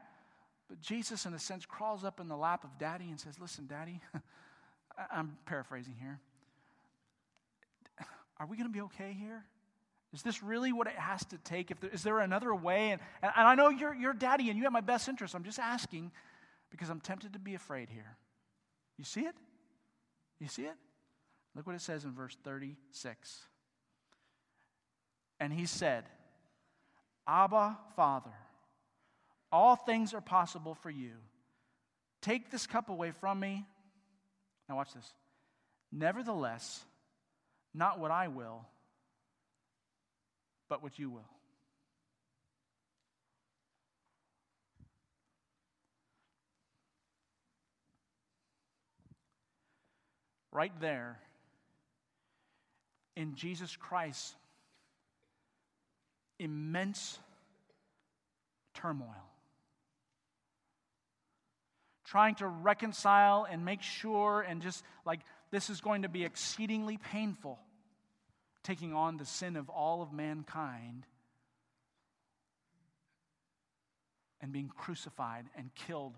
But Jesus, in a sense, crawls up in the lap of daddy and says, Listen, daddy, I'm paraphrasing here. Are we going to be okay here? Is this really what it has to take? If there, is there another way? And, and I know you're, you're daddy and you have my best interest. I'm just asking because I'm tempted to be afraid here. You see it? You see it? Look what it says in verse 36. And he said, Abba, Father, all things are possible for you. Take this cup away from me. Now, watch this. Nevertheless, not what I will, but what you will. Right there in Jesus Christ's immense turmoil. Trying to reconcile and make sure, and just like this is going to be exceedingly painful, taking on the sin of all of mankind and being crucified and killed,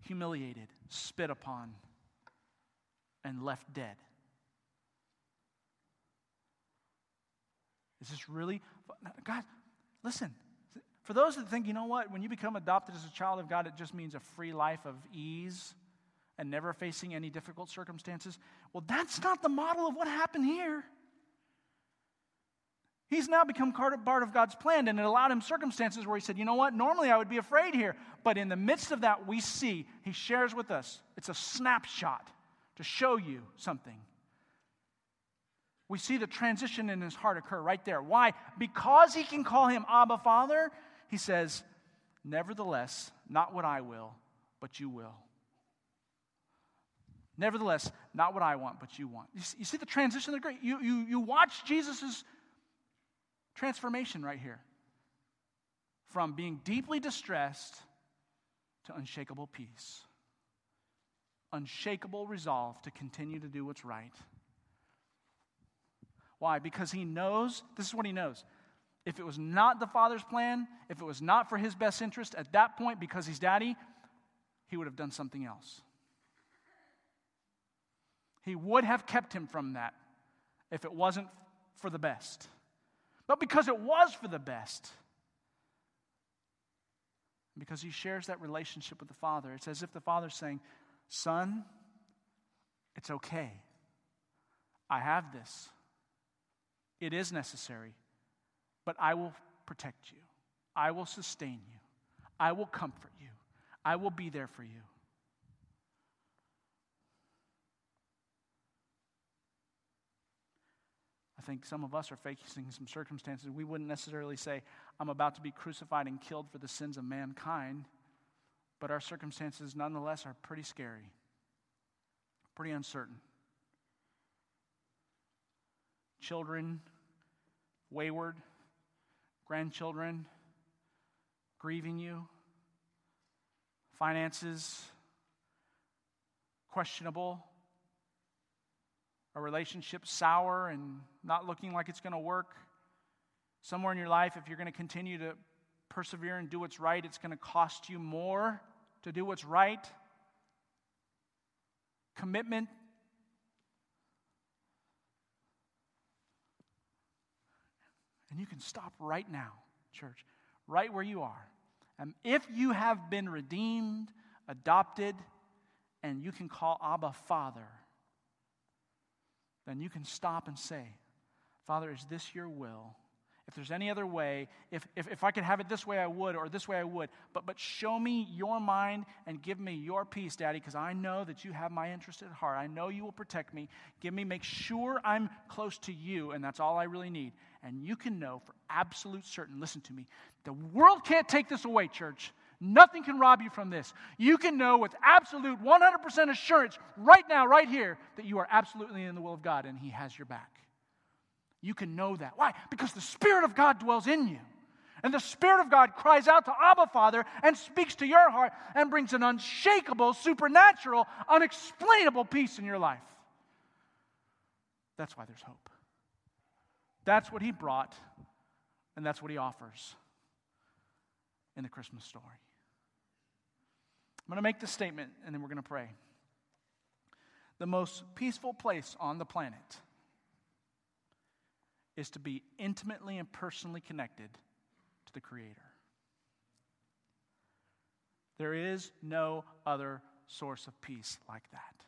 humiliated, spit upon and left dead. Is this really? God, listen. For those that think, you know what, when you become adopted as a child of God, it just means a free life of ease and never facing any difficult circumstances. Well, that's not the model of what happened here. He's now become part of God's plan, and it allowed him circumstances where he said, You know what? Normally I would be afraid here. But in the midst of that, we see, he shares with us, it's a snapshot to show you something. We see the transition in his heart occur right there. Why? Because he can call him Abba Father, he says, Nevertheless, not what I will, but you will. Nevertheless, not what I want, but you want. You see, the transition? You, you, you watch Jesus' transformation right here from being deeply distressed to unshakable peace unshakable resolve to continue to do what's right. Why? Because he knows, this is what he knows. If it was not the Father's plan, if it was not for his best interest at that point, because he's daddy, he would have done something else. He would have kept him from that if it wasn't for the best. But because it was for the best, because he shares that relationship with the Father, it's as if the Father's saying, Son, it's okay. I have this. It is necessary, but I will protect you. I will sustain you. I will comfort you. I will be there for you. I think some of us are facing some circumstances we wouldn't necessarily say, I'm about to be crucified and killed for the sins of mankind, but our circumstances nonetheless are pretty scary, pretty uncertain. Children, wayward, grandchildren, grieving you, finances, questionable a relationship sour and not looking like it's going to work. Somewhere in your life, if you're going to continue to persevere and do what's right, it's going to cost you more to do what's right. Commitment. And you can stop right now, church, right where you are. And if you have been redeemed, adopted, and you can call Abba Father, then you can stop and say, Father, is this your will? If there's any other way, if, if, if I could have it this way, I would, or this way, I would. But, but show me your mind and give me your peace, Daddy, because I know that you have my interest at heart. I know you will protect me. Give me, make sure I'm close to you, and that's all I really need. And you can know for absolute certain, listen to me, the world can't take this away, church. Nothing can rob you from this. You can know with absolute 100% assurance right now, right here, that you are absolutely in the will of God and He has your back. You can know that. Why? Because the Spirit of God dwells in you. And the Spirit of God cries out to Abba Father and speaks to your heart and brings an unshakable, supernatural, unexplainable peace in your life. That's why there's hope. That's what He brought, and that's what He offers in the Christmas story. I'm going to make this statement and then we're going to pray. The most peaceful place on the planet is to be intimately and personally connected to the Creator. There is no other source of peace like that.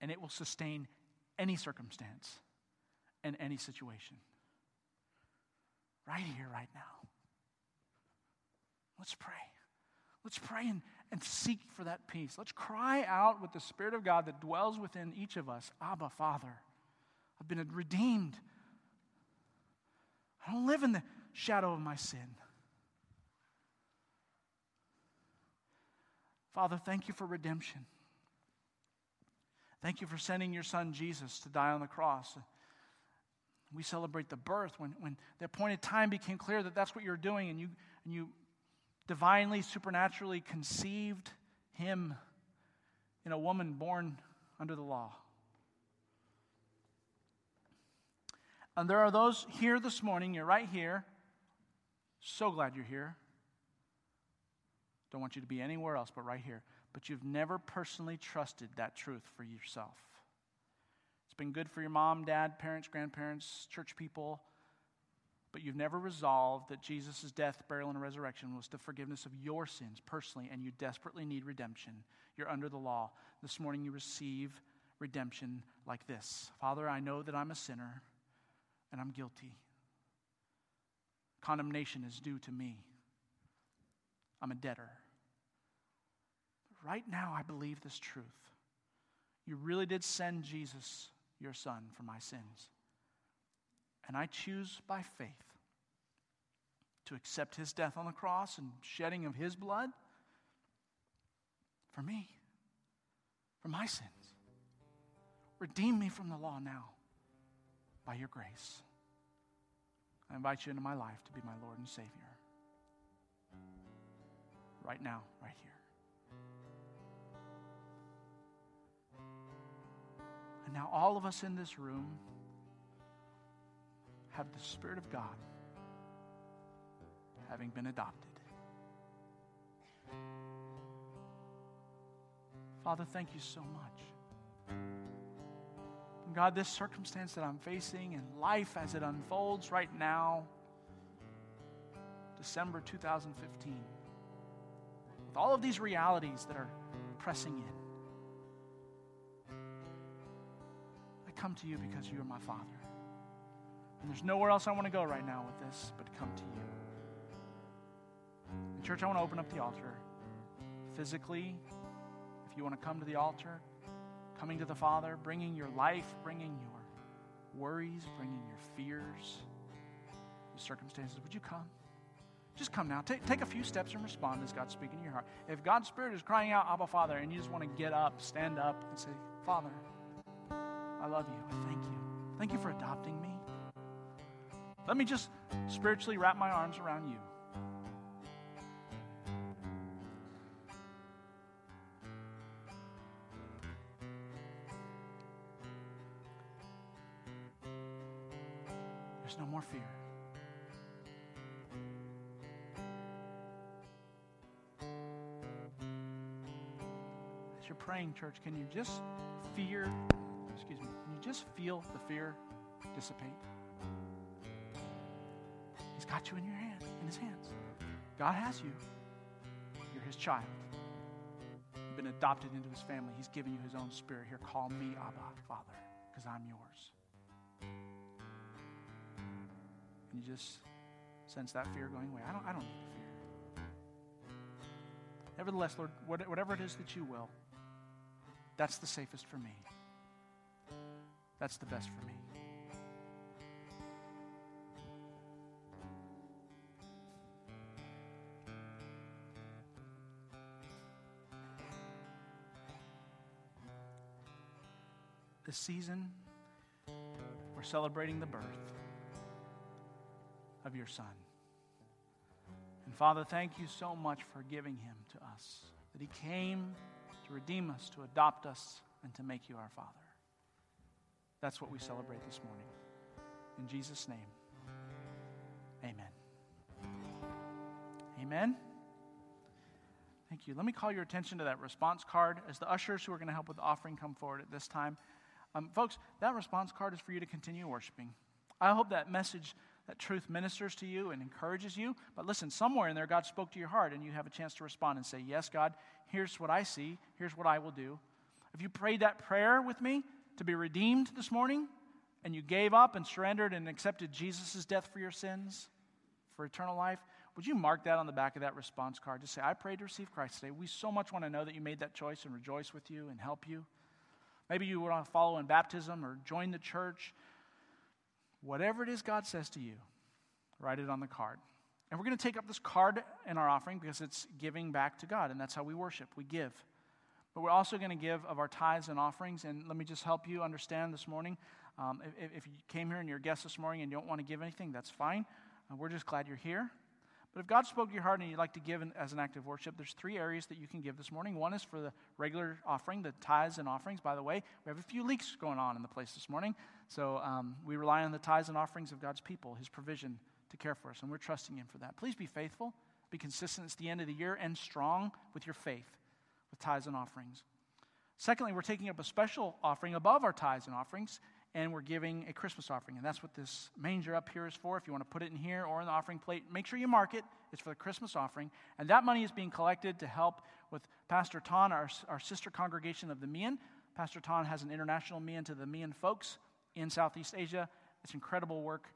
And it will sustain any circumstance and any situation. Right here, right now. Let's pray. Let's pray and, and seek for that peace. Let's cry out with the Spirit of God that dwells within each of us Abba, Father. I've been redeemed. I don't live in the shadow of my sin. Father, thank you for redemption. Thank you for sending your son Jesus to die on the cross. We celebrate the birth when, when the appointed time became clear that that's what you're doing, and you, and you divinely, supernaturally conceived him in a woman born under the law. And there are those here this morning, you're right here. So glad you're here. Don't want you to be anywhere else but right here. But you've never personally trusted that truth for yourself. It's been good for your mom, dad, parents, grandparents, church people but you've never resolved that Jesus' death, burial, and resurrection was the forgiveness of your sins personally, and you desperately need redemption. You're under the law. This morning you receive redemption like this Father, I know that I'm a sinner and I'm guilty. Condemnation is due to me. I'm a debtor. Right now, I believe this truth. You really did send Jesus, your son, for my sins. And I choose by faith to accept his death on the cross and shedding of his blood for me, for my sins. Redeem me from the law now by your grace. I invite you into my life to be my Lord and Savior. Right now, right here. And now, all of us in this room have the Spirit of God, having been adopted. Father, thank you so much. God, this circumstance that I'm facing and life as it unfolds right now, December 2015, with all of these realities that are pressing in, I come to you because you are my Father. And there's nowhere else I want to go right now with this but come to you. In church, I want to open up the altar physically. If you want to come to the altar, coming to the Father, bringing your life, bringing your worries, bringing your fears, your circumstances, would you come? Just come now. Take, take a few steps and respond as God's speaking to your heart. If God's Spirit is crying out, Abba, Father, and you just want to get up, stand up, and say, Father, I love you. I thank you. Thank you for adopting me. Let me just spiritually wrap my arms around you. More fear. As you're praying, church, can you just fear, excuse me, can you just feel the fear dissipate? He's got you in your hand, in his hands. God has you. You're his child. You've been adopted into his family. He's given you his own spirit. Here, call me Abba, Father, because I'm yours. And you just sense that fear going away. I don't, I don't need fear. Nevertheless, Lord, whatever it is that you will, that's the safest for me. That's the best for me. This season, we're celebrating the birth of your Son. And Father, thank you so much for giving him to us, that he came to redeem us, to adopt us, and to make you our Father. That's what we celebrate this morning. In Jesus' name, amen. Amen. Thank you. Let me call your attention to that response card as the ushers who are going to help with the offering come forward at this time. Um, folks, that response card is for you to continue worshiping. I hope that message that truth ministers to you and encourages you. But listen, somewhere in there, God spoke to your heart, and you have a chance to respond and say, Yes, God, here's what I see, here's what I will do. If you prayed that prayer with me to be redeemed this morning, and you gave up and surrendered and accepted Jesus' death for your sins, for eternal life, would you mark that on the back of that response card? Just say, I prayed to receive Christ today. We so much want to know that you made that choice and rejoice with you and help you. Maybe you want to follow in baptism or join the church Whatever it is God says to you, write it on the card. And we're going to take up this card in our offering because it's giving back to God, and that's how we worship. We give. But we're also going to give of our tithes and offerings. And let me just help you understand this morning. Um, if, if, you came here and you're a guest this morning and you don't want to give anything, that's fine. Uh, we're just glad you're here. But if God spoke to your heart and you'd like to give as an act of worship, there's three areas that you can give this morning. One is for the regular offering, the tithes and offerings. By the way, we have a few leaks going on in the place this morning. So um, we rely on the tithes and offerings of God's people, His provision to care for us, and we're trusting Him for that. Please be faithful, be consistent. It's the end of the year, and strong with your faith with tithes and offerings. Secondly, we're taking up a special offering above our tithes and offerings and we're giving a Christmas offering. And that's what this manger up here is for. If you want to put it in here or in the offering plate, make sure you mark it. It's for the Christmas offering. And that money is being collected to help with Pastor Ton, our, our sister congregation of the Mien. Pastor Ton has an international Mian to the Mien folks in Southeast Asia. It's incredible work.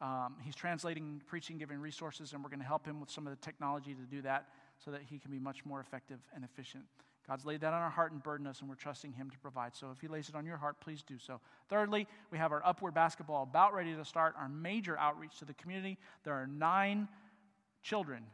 Um, he's translating, preaching, giving resources, and we're going to help him with some of the technology to do that so that he can be much more effective and efficient. God's laid that on our heart and burdened us, and we're trusting Him to provide. So if He lays it on your heart, please do so. Thirdly, we have our Upward Basketball about ready to start, our major outreach to the community. There are nine children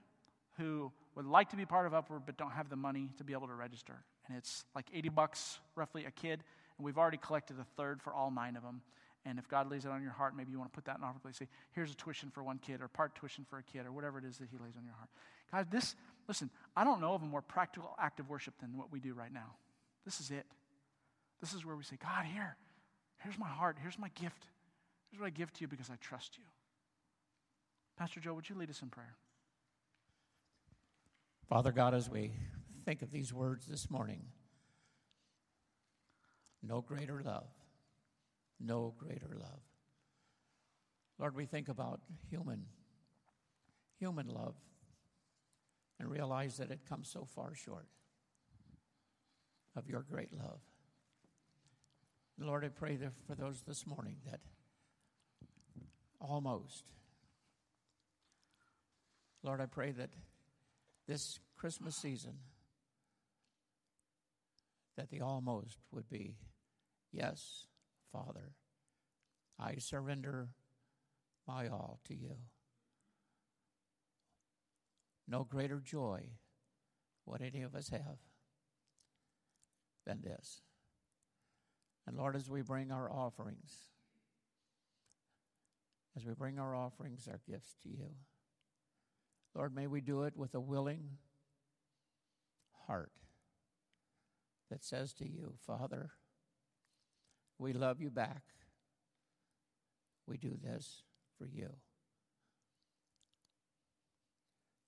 who would like to be part of Upward but don't have the money to be able to register. And it's like 80 bucks roughly a kid, and we've already collected a third for all nine of them. And if God lays it on your heart, maybe you want to put that in offer place. Say, here's a tuition for one kid, or part tuition for a kid, or whatever it is that He lays on your heart. God, this, listen, I don't know of a more practical act of worship than what we do right now. This is it. This is where we say, God, here, here's my heart, here's my gift. Here's what I give to you because I trust you. Pastor Joe, would you lead us in prayer? Father God, as we think of these words this morning, no greater love, no greater love. Lord, we think about human, human love and realize that it comes so far short of your great love. Lord, I pray for those this morning that almost, Lord, I pray that this Christmas season, that the almost would be, yes, Father, I surrender my all to you. No greater joy would any of us have than this. And Lord, as we bring our offerings, as we bring our offerings, our gifts to you, Lord, may we do it with a willing heart that says to you, Father, we love you back. We do this for you.